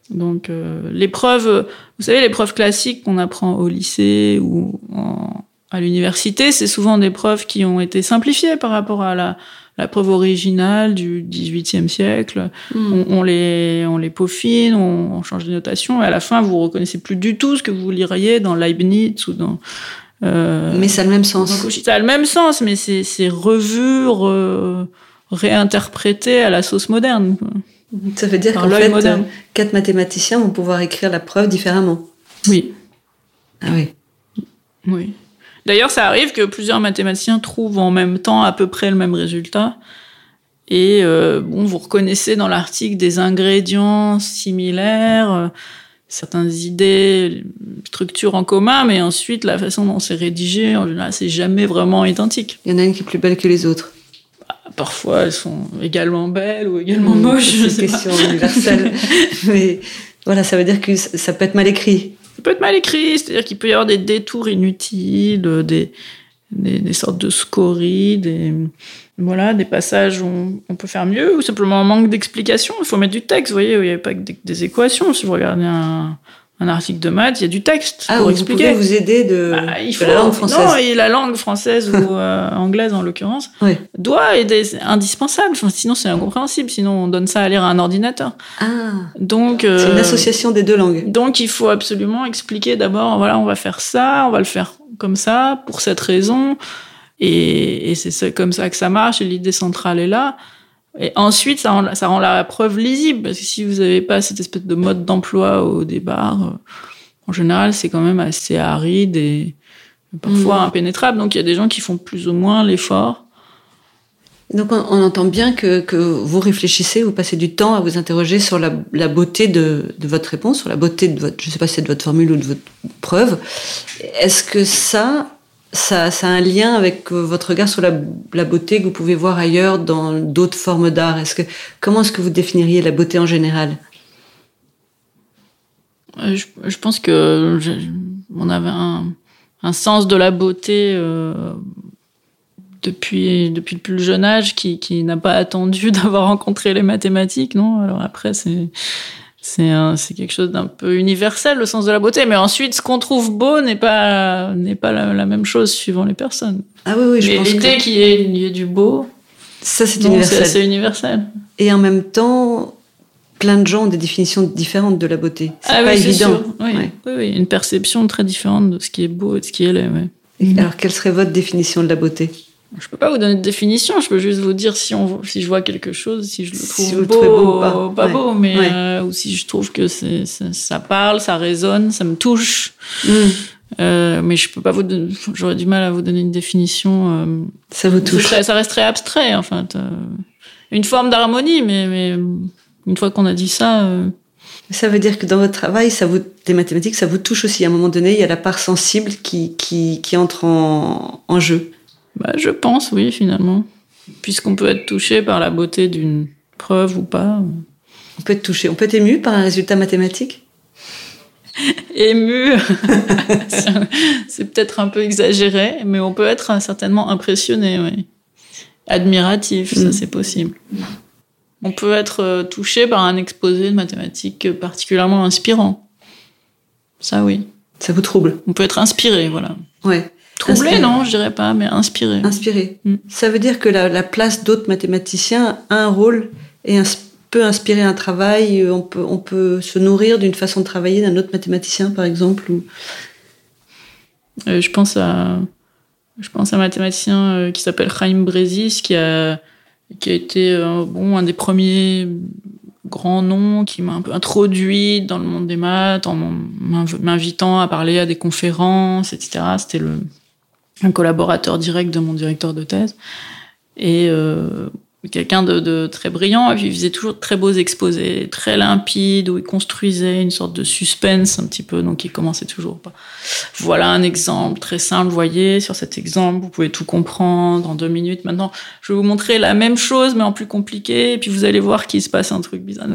Speaker 1: Donc euh, les preuves, vous savez, les preuves classiques qu'on apprend au lycée ou en, à l'université, c'est souvent des preuves qui ont été simplifiées par rapport à la, la preuve originale du XVIIIe siècle. Mm. On, on, les, on les peaufine, on, on, change de notation, et à la fin, vous reconnaissez plus du tout ce que vous liriez dans Leibniz ou dans...
Speaker 3: Euh, mais ça a le même sens.
Speaker 1: Ça a le même sens, mais c'est revu, re, réinterprété à la sauce moderne. Quoi.
Speaker 3: Ça veut dire qu'en fait, moderne. quatre mathématiciens vont pouvoir écrire la preuve différemment.
Speaker 1: Oui.
Speaker 3: Ah oui.
Speaker 1: Oui. D'ailleurs, ça arrive que plusieurs mathématiciens trouvent en même temps à peu près le même résultat. Et euh, bon, vous reconnaissez dans l'article des ingrédients similaires. certaines idées, structures en commun, mais ensuite la façon dont c'est rédigé, en général, c'est jamais vraiment identique.
Speaker 3: Il y en a une qui est plus belle que les autres.
Speaker 1: Parfois, elles sont également belles ou également moches.
Speaker 3: C'est une question universelle. mais voilà, ça veut dire que ça peut être mal écrit.
Speaker 1: Ça peut être mal écrit, c'est-à-dire qu'il peut y avoir des détours inutiles, des, des, des sortes de scories, des, voilà, des passages où on peut faire mieux, ou simplement un manque d'explication. Il faut mettre du texte, vous voyez, il n'y a pas que des, équations. Si vous regardez un, un article de maths, il y a du texte
Speaker 3: ah,
Speaker 1: pour
Speaker 3: vous
Speaker 1: expliquer.
Speaker 3: Pouvez vous aider de,
Speaker 1: bah, il faut,
Speaker 3: la langue française.
Speaker 1: Non, et la langue française ou euh, anglaise en l'occurrence
Speaker 3: oui.
Speaker 1: doit être indispensable. Enfin, sinon, c'est incompréhensible. Sinon, on donne ça à lire à un ordinateur.
Speaker 3: Ah.
Speaker 1: Donc, euh,
Speaker 3: c'est une association des deux langues.
Speaker 1: Donc, il faut absolument expliquer d'abord. Voilà, on va faire ça, on va le faire comme ça pour cette raison. Et, et c'est comme ça que ça marche, et l'idée centrale est là. Et ensuite, ça rend, ça rend la preuve lisible, parce que si vous n'avez pas cette espèce de mode d'emploi au départ, euh, en général, c'est quand même assez aride et parfois mmh. impénétrable. Donc il y a des gens qui font plus ou moins l'effort.
Speaker 3: Donc on, on, entend bien que, que, vous réfléchissez, vous passez du temps à vous interroger sur la, la beauté de, de, votre réponse, sur la beauté de votre, je ne sais pas si c'est de votre formule ou de votre preuve. Est-ce que ça, ça, a un lien avec votre regard sur la, beauté que vous pouvez voir ailleurs dans d'autres formes d'art. Est-ce que comment est-ce que vous définiriez la beauté en général?
Speaker 1: Euh, je, pense que on avait un, un, sens de la beauté euh, depuis depuis le plus jeune âge qui, qui n'a pas attendu d'avoir rencontré les mathématiques, non? Alors après c'est c'est quelque chose d'un peu universel le sens de la beauté mais ensuite ce qu'on trouve beau n'est pas n'est pas la, la, même chose suivant les personnes
Speaker 3: ah oui oui je
Speaker 1: mais
Speaker 3: pense
Speaker 1: l'idée
Speaker 3: que...
Speaker 1: qu'il y y ait du beau
Speaker 3: ça c'est universel
Speaker 1: c'est universel
Speaker 3: et en même temps plein de gens ont des définitions différentes de la beauté c'est
Speaker 1: ah
Speaker 3: pas
Speaker 1: oui,
Speaker 3: évident
Speaker 1: sûr. Oui. Ouais. oui oui une perception très différente de ce qui est beau et de ce qui est laid ouais.
Speaker 3: alors quelle serait votre définition de la beauté?
Speaker 1: Je peux pas vous donner de définition, je peux juste vous dire si, on, si je vois quelque chose, si je le trouve
Speaker 3: si
Speaker 1: beau,
Speaker 3: beau ou pas,
Speaker 1: pas
Speaker 3: ouais.
Speaker 1: beau, mais
Speaker 3: ouais.
Speaker 1: euh, ou si je trouve que c'est, ça, ça parle, ça résonne, ça me touche.
Speaker 3: Mm.
Speaker 1: Euh, mais je peux pas vous donner, j'aurais du mal à vous donner une définition. Euh,
Speaker 3: ça vous touche.
Speaker 1: Serait, ça resterait abstrait, en fait. Euh, une forme d'harmonie, mais, mais une fois qu'on a dit ça. euh,
Speaker 3: Ça veut dire que dans votre travail, ça vous, des mathématiques, ça vous touche aussi. À un moment donné, il y a la part sensible qui, qui, qui entre en, en jeu.
Speaker 1: Bah, je pense, oui, finalement. Puisqu'on peut être touché par la beauté d'une preuve ou pas.
Speaker 3: On peut être touché, on peut être ému par un résultat mathématique?
Speaker 1: Ému, c'est peut-être un peu exagéré, mais on peut être certainement impressionné, oui. Admiratif, mm. ça c'est possible. On peut être euh, touché par un exposé de mathématiques particulièrement inspirant. Ça, oui.
Speaker 3: Ça vous trouble?
Speaker 1: On peut être inspiré, voilà.
Speaker 3: Ouais.
Speaker 1: Troublé, inspiré. non, je dirais pas, mais inspiré.
Speaker 3: Inspiré.
Speaker 1: Mm.
Speaker 3: Ça veut dire que la, la place d'autres mathématiciens a un rôle et ins peut inspirer un travail. On peut, on peut se nourrir d'une façon de travailler d'un autre mathématicien, par exemple. Ou...
Speaker 1: Euh, je pense à, je pense à un mathématicien euh, qui s'appelle Chaim Brezis, qui a, qui a été euh, bon un des premiers grands noms qui m'a un peu introduit dans le monde des maths en m'invitant à parler à des conférences, etc. C'était le un collaborateur direct de mon directeur de thèse et euh, quelqu'un de, très brillant. Et puis il faisait toujours de très beaux exposés très limpides où il construisait une sorte de suspense un petit peu. Donc il commençait toujours pas voilà un exemple très simple. Vous voyez sur cet exemple vous pouvez tout comprendre en deux minutes. Maintenant je vais vous montrer la même chose mais en plus compliqué. Et puis vous allez voir qu'il se passe un truc bizarre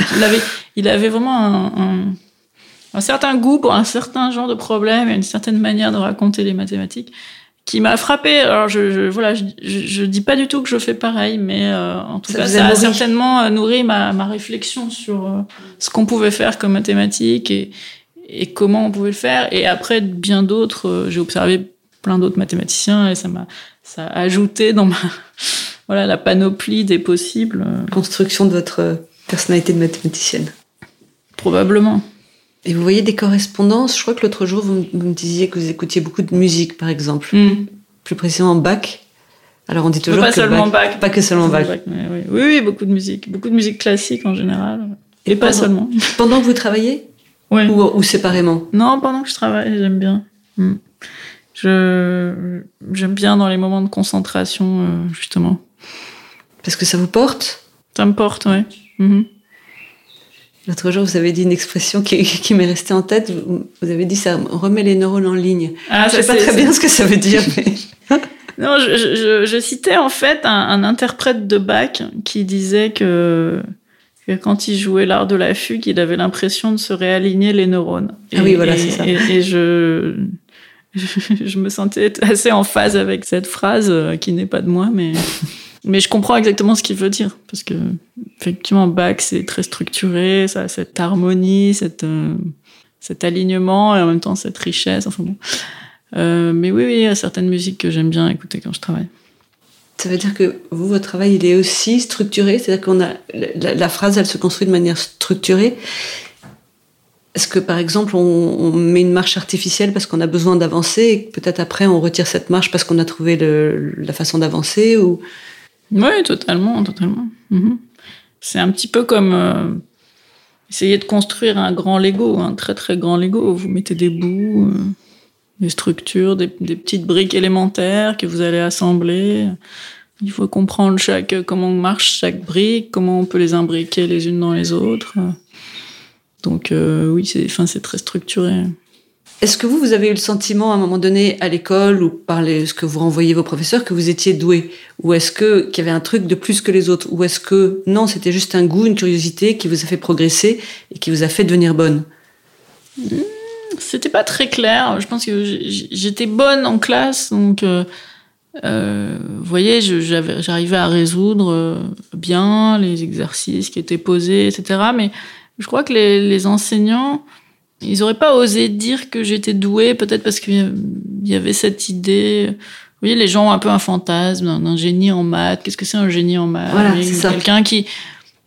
Speaker 1: il avait vraiment un, un, un certain goût pour un certain genre de problème et une certaine manière de raconter les mathématiques qui m'a frappé. Alors je, je voilà, je, je, je, dis pas du tout que je fais pareil, mais euh, en tout
Speaker 3: Ça
Speaker 1: cas, ça
Speaker 3: a nourri.
Speaker 1: certainement euh, nourri ma, ma réflexion sur euh, ce qu'on pouvait faire comme mathématiques et, et comment on pouvait le faire. Et après, bien d'autres, euh, j'ai observé plein d'autres mathématiciens et ça m'a ça a ajouté dans ma voilà la panoplie des possibles.
Speaker 3: Construction de votre personnalité de mathématicienne.
Speaker 1: Probablement.
Speaker 3: Et vous voyez des correspondances. Je crois que l'autre jour, vous, vous, me disiez que vous écoutiez beaucoup de musique, par exemple.
Speaker 1: Mm.
Speaker 3: Plus précisément Bach. Alors on dit toujours
Speaker 1: pas
Speaker 3: que
Speaker 1: seulement
Speaker 3: Bach,
Speaker 1: Bach,
Speaker 3: pas que seulement Bach.
Speaker 1: Bach mais oui. oui, oui, beaucoup de musique, beaucoup de musique classique en général, et, et pas
Speaker 3: pendant,
Speaker 1: seulement.
Speaker 3: Pendant que vous travaillez
Speaker 1: Oui.
Speaker 3: ou, ou, séparément
Speaker 1: Non, pendant que je travaille, j'aime bien. Mm. Je j'aime bien dans les moments de concentration, euh, justement.
Speaker 3: Parce que ça vous porte?
Speaker 1: Ça me porte, oui. Mm -hmm.
Speaker 3: L'autre jour, vous avez dit une expression qui, qui m'est restée en tête. Vous avez dit ça remet les neurones en ligne. Ah, je sais pas très bien ce que ça veut dire. Mais...
Speaker 1: non, je, je, je, citais en fait un, un, interprète de Bach qui disait que, que quand il jouait l'art de la fugue, il avait l'impression de se réaligner les neurones.
Speaker 3: ah oui, voilà, c'est ça.
Speaker 1: Et, et je, je me sentais assez en phase avec cette phrase euh, qui n'est pas de moi, mais. Mais je comprends exactement ce qu'il veut dire, parce que effectivement, Bach, c'est très structuré, ça a cette harmonie, cette, euh, cet alignement, et en même temps cette richesse. Enfin bon. Euh, mais oui, oui, il y a certaines musiques que j'aime bien écouter quand je travaille.
Speaker 3: Ça veut dire que vous, votre travail, il est aussi structuré, c'est-à-dire qu'on a la, phrase, elle se construit de manière structurée. Est-ce que par exemple on, met une marche artificielle parce qu'on a besoin d'avancer et peut-être après on retire cette marche parce qu'on a trouvé la façon d'avancer ou
Speaker 1: oui, totalement, totalement. Mhm. C'est un petit peu comme euh, essayer de construire un grand Lego, un très très grand Lego. Vous mettez des bouts, euh, des structures, des, des, petites briques élémentaires que vous allez assembler. Il faut comprendre chaque comment marche chaque brique, comment on peut les imbriquer les unes dans les autres. Donc euh, oui, c'est enfin c'est très structuré.
Speaker 3: Est-ce que vous, vous avez eu le sentiment à un moment donné à l'école ou par ce que vous renvoyez vos professeurs que vous étiez doué? Ou est-ce que qu'il y avait un truc de plus que les autres? Ou est-ce que non, c'était juste un goût, une curiosité qui vous a fait progresser et qui vous a fait devenir bonne?
Speaker 1: Mmh, C'était pas très clair. Je pense que j'étais bonne en classe, donc euh, euh, vous voyez, j'arrivais à résoudre euh, bien les exercices qui étaient posés, etc. Mais je crois que les enseignants ils auraient pas osé dire que j'étais douée, peut-être parce qu'il y avait cette idée. Vous voyez, les gens ont un peu un fantasme d'un génie en maths. Qu'est-ce que c'est un génie en maths?
Speaker 3: Voilà,
Speaker 1: Quelqu'un qui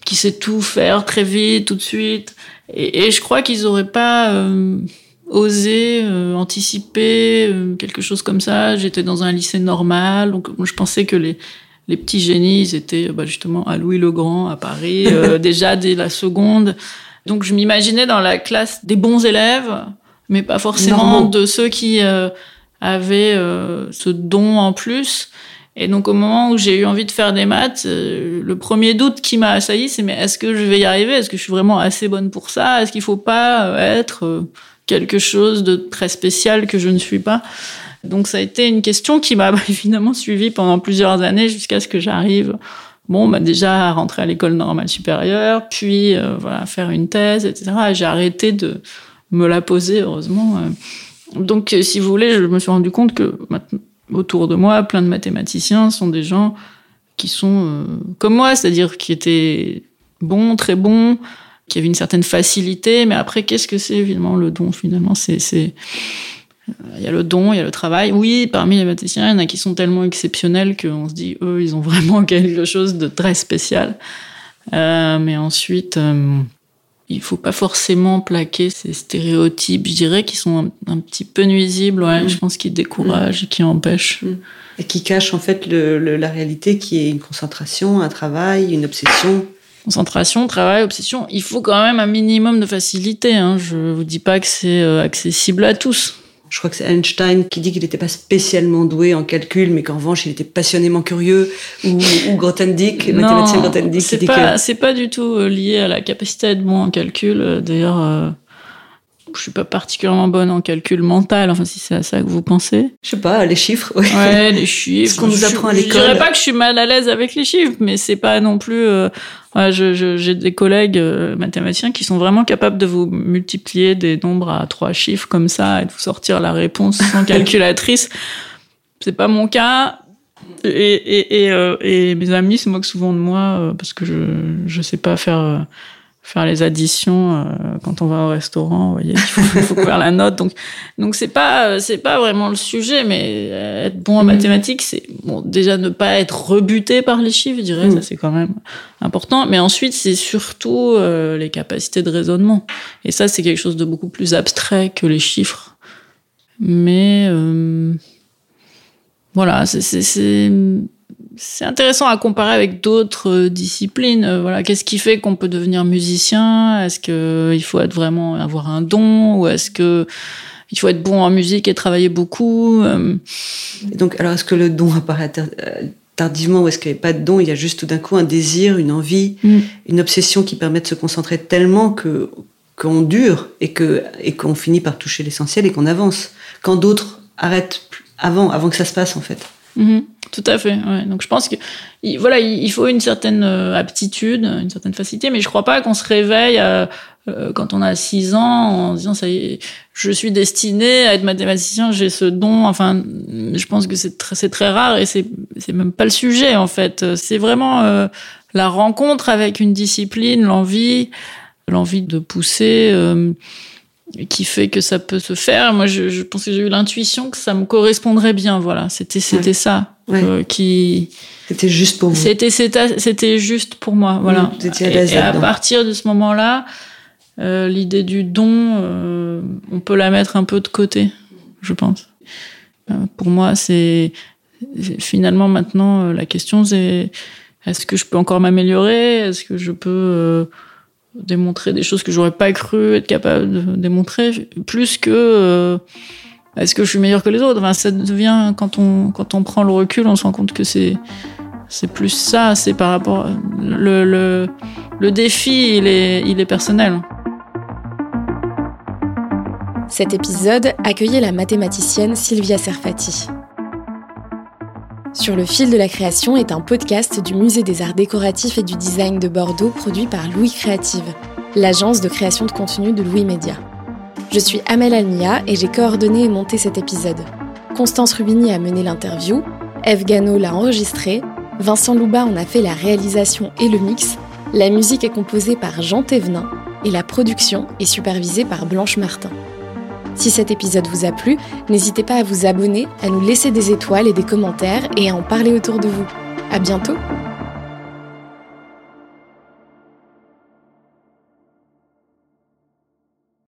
Speaker 1: qui sait tout faire très vite, tout de suite. Et, et je crois qu'ils auraient pas euh, osé euh, anticiper euh, quelque chose comme ça. J'étais dans un lycée normal, donc je pensais que les les petits génies, ils étaient bah, justement à Louis le Grand, à Paris, déjà dès la seconde. Donc je m'imaginais dans la classe des bons élèves, mais pas forcément de ceux qui euh, avaient euh, ce don en plus. Et donc au moment où j'ai eu envie de faire des maths, euh, le premier doute qui m'a assailli, c'est mais est-ce que je vais y arriver? Est-ce que je suis vraiment assez bonne pour ça? Est-ce qu'il faut pas être quelque chose de très spécial que je ne suis pas? Donc ça a été une question qui m'a évidemment suivi pendant plusieurs années jusqu'à ce que j'arrive bon, bah déjà rentrer à l'école normale supérieure, puis euh, voilà faire une thèse, etc. J'ai arrêté de me la poser, heureusement. Euh. Donc, si vous voulez, je me suis rendu compte que autour de moi, plein de mathématiciens sont des gens qui sont euh, comme moi, c'est-à-dire qui étaient bons, très bons, qui avaient une certaine facilité. Mais après, qu'est-ce que c'est évidemment le don Finalement, c'est il y a le don, il y a le travail. Oui, parmi les mathématiciens, il y en a qui sont tellement exceptionnels qu'on se dit, eux, ils ont vraiment quelque chose de très spécial. Euh, mais ensuite, euh, il faut pas forcément plaquer ces stéréotypes, je dirais, qui sont un, un petit peu nuisibles, ouais, mmh. je pense, qui découragent mmh. et qui empêchent. Mmh.
Speaker 3: Et qui cachent en fait le, le, la réalité qui est une concentration, un travail, une obsession.
Speaker 1: Concentration, travail, obsession. Il faut quand même un minimum de facilité. Hein. Je vous dis pas que c'est euh, accessible à tous
Speaker 3: je crois que c'est Einstein qui dit qu'il n'était pas spécialement doué en calcul, mais qu'en revanche, il était passionnément curieux, ou, ou Grothendieck, le mathématicien Grothendieck.
Speaker 1: C'est pas, que... c'est pas du tout euh, lié à la capacité d'être bon en calcul. Euh, d'ailleurs, euh, je suis pas particulièrement bonne en calcul mental, enfin, si c'est à ça que vous pensez.
Speaker 3: Je sais pas, les chiffres,
Speaker 1: oui. Ouais, les chiffres.
Speaker 3: Ce qu'on nous apprend à l'école.
Speaker 1: Je dirais pas que je suis mal à l'aise avec les chiffres, mais c'est pas non plus, euh, Ouais, je, je, j'ai des collègues euh, mathématiciens qui sont vraiment capables de vous multiplier des nombres à trois chiffres comme ça et de vous sortir la réponse sans calculatrice. C'est pas mon cas. Et, et, et, euh, et mes amis se moquent souvent de moi euh, parce que je je sais pas faire faire les additions euh, quand on va au restaurant. Vous voyez, il faut, faut faire la note. Donc, donc c'est pas, c'est pas vraiment le sujet, mais être bon en mathématiques, c'est bon déjà ne pas être rebuté par les chiffres, je dirais, mmh. ça c'est quand même important. Mais ensuite, c'est surtout euh, les capacités de raisonnement. Et ça, c'est quelque chose de beaucoup plus abstrait que les chiffres. Mais euh, voilà, c'est c'est intéressant à comparer avec d'autres euh, disciplines. Euh, voilà, qu'est-ce qui fait qu'on peut devenir musicien? Est-ce que il faut être vraiment avoir un don? Ou est-ce que il faut être bon en musique et travailler beaucoup?
Speaker 3: Et Donc, alors est-ce que le don apparaît tardivement ou est-ce qu'il n'y avait pas de don, il y a juste tout d'un coup un désir, une envie, mm. une obsession qui permet de se concentrer tellement que qu'on dure et que et qu'on finit par toucher l'essentiel et qu'on avance. Quand d'autres arrêtent avant, avant que ça se passe en fait.
Speaker 1: Mm-hmm. Tout à fait. Ouais. Donc je pense que voilà, il faut une certaine euh, aptitude, une certaine facilité, mais je crois pas qu'on se réveille euh, euh, quand on a 6 ans en disant ça y est, je suis destiné à être mathématicien, j'ai ce don. Enfin, je pense que c'est très, très rare et c'est même pas le sujet en fait. C'est vraiment la rencontre avec une discipline, l'envie, l'envie de pousser qui fait que ça peut se faire. Moi, je, je pense que j'ai eu l'intuition que ça me correspondrait bien. Voilà, c'était c'était ça euh, qui.
Speaker 3: C'était juste pour vous.
Speaker 1: C'était c'était juste pour moi. Voilà.
Speaker 3: et, et,
Speaker 1: à partir de ce moment-là, euh, l'idée du don, euh, on peut la mettre un peu de côté, je pense. Euh, pour moi, c'est finalement maintenant la question, c'est est-ce que je peux encore m'améliorer? Est-ce que je peux démontrer des choses que j'aurais pas cru être capable de démontrer, plus que euh, est-ce que je suis meilleur que les autres? Ça devient quand on prend le recul, on se rend compte que c'est c'est plus ça, c'est par rapport le, le le défi, il est il est personnel.
Speaker 2: Cet épisode accueillait la mathématicienne Sylvia Serfati. Sur le fil de la création est un podcast du Musée des Arts Décoratifs et du Design de Bordeaux produit par Louis Créative, l'agence de création de contenu de Louis Média. Je suis Amel Almia et j'ai coordonné et monté cet épisode. Constance Rubini a mené l'interview, Eve Gano l'a enregistré, Vincent Louba en a fait la réalisation et le mix, la musique est composée par Jean Thévenin et la production est supervisée par Blanche Martin. Si cet épisode vous a plu, n'hésitez pas à vous abonner, à nous laisser des étoiles et des commentaires et à en parler autour de vous. À bientôt!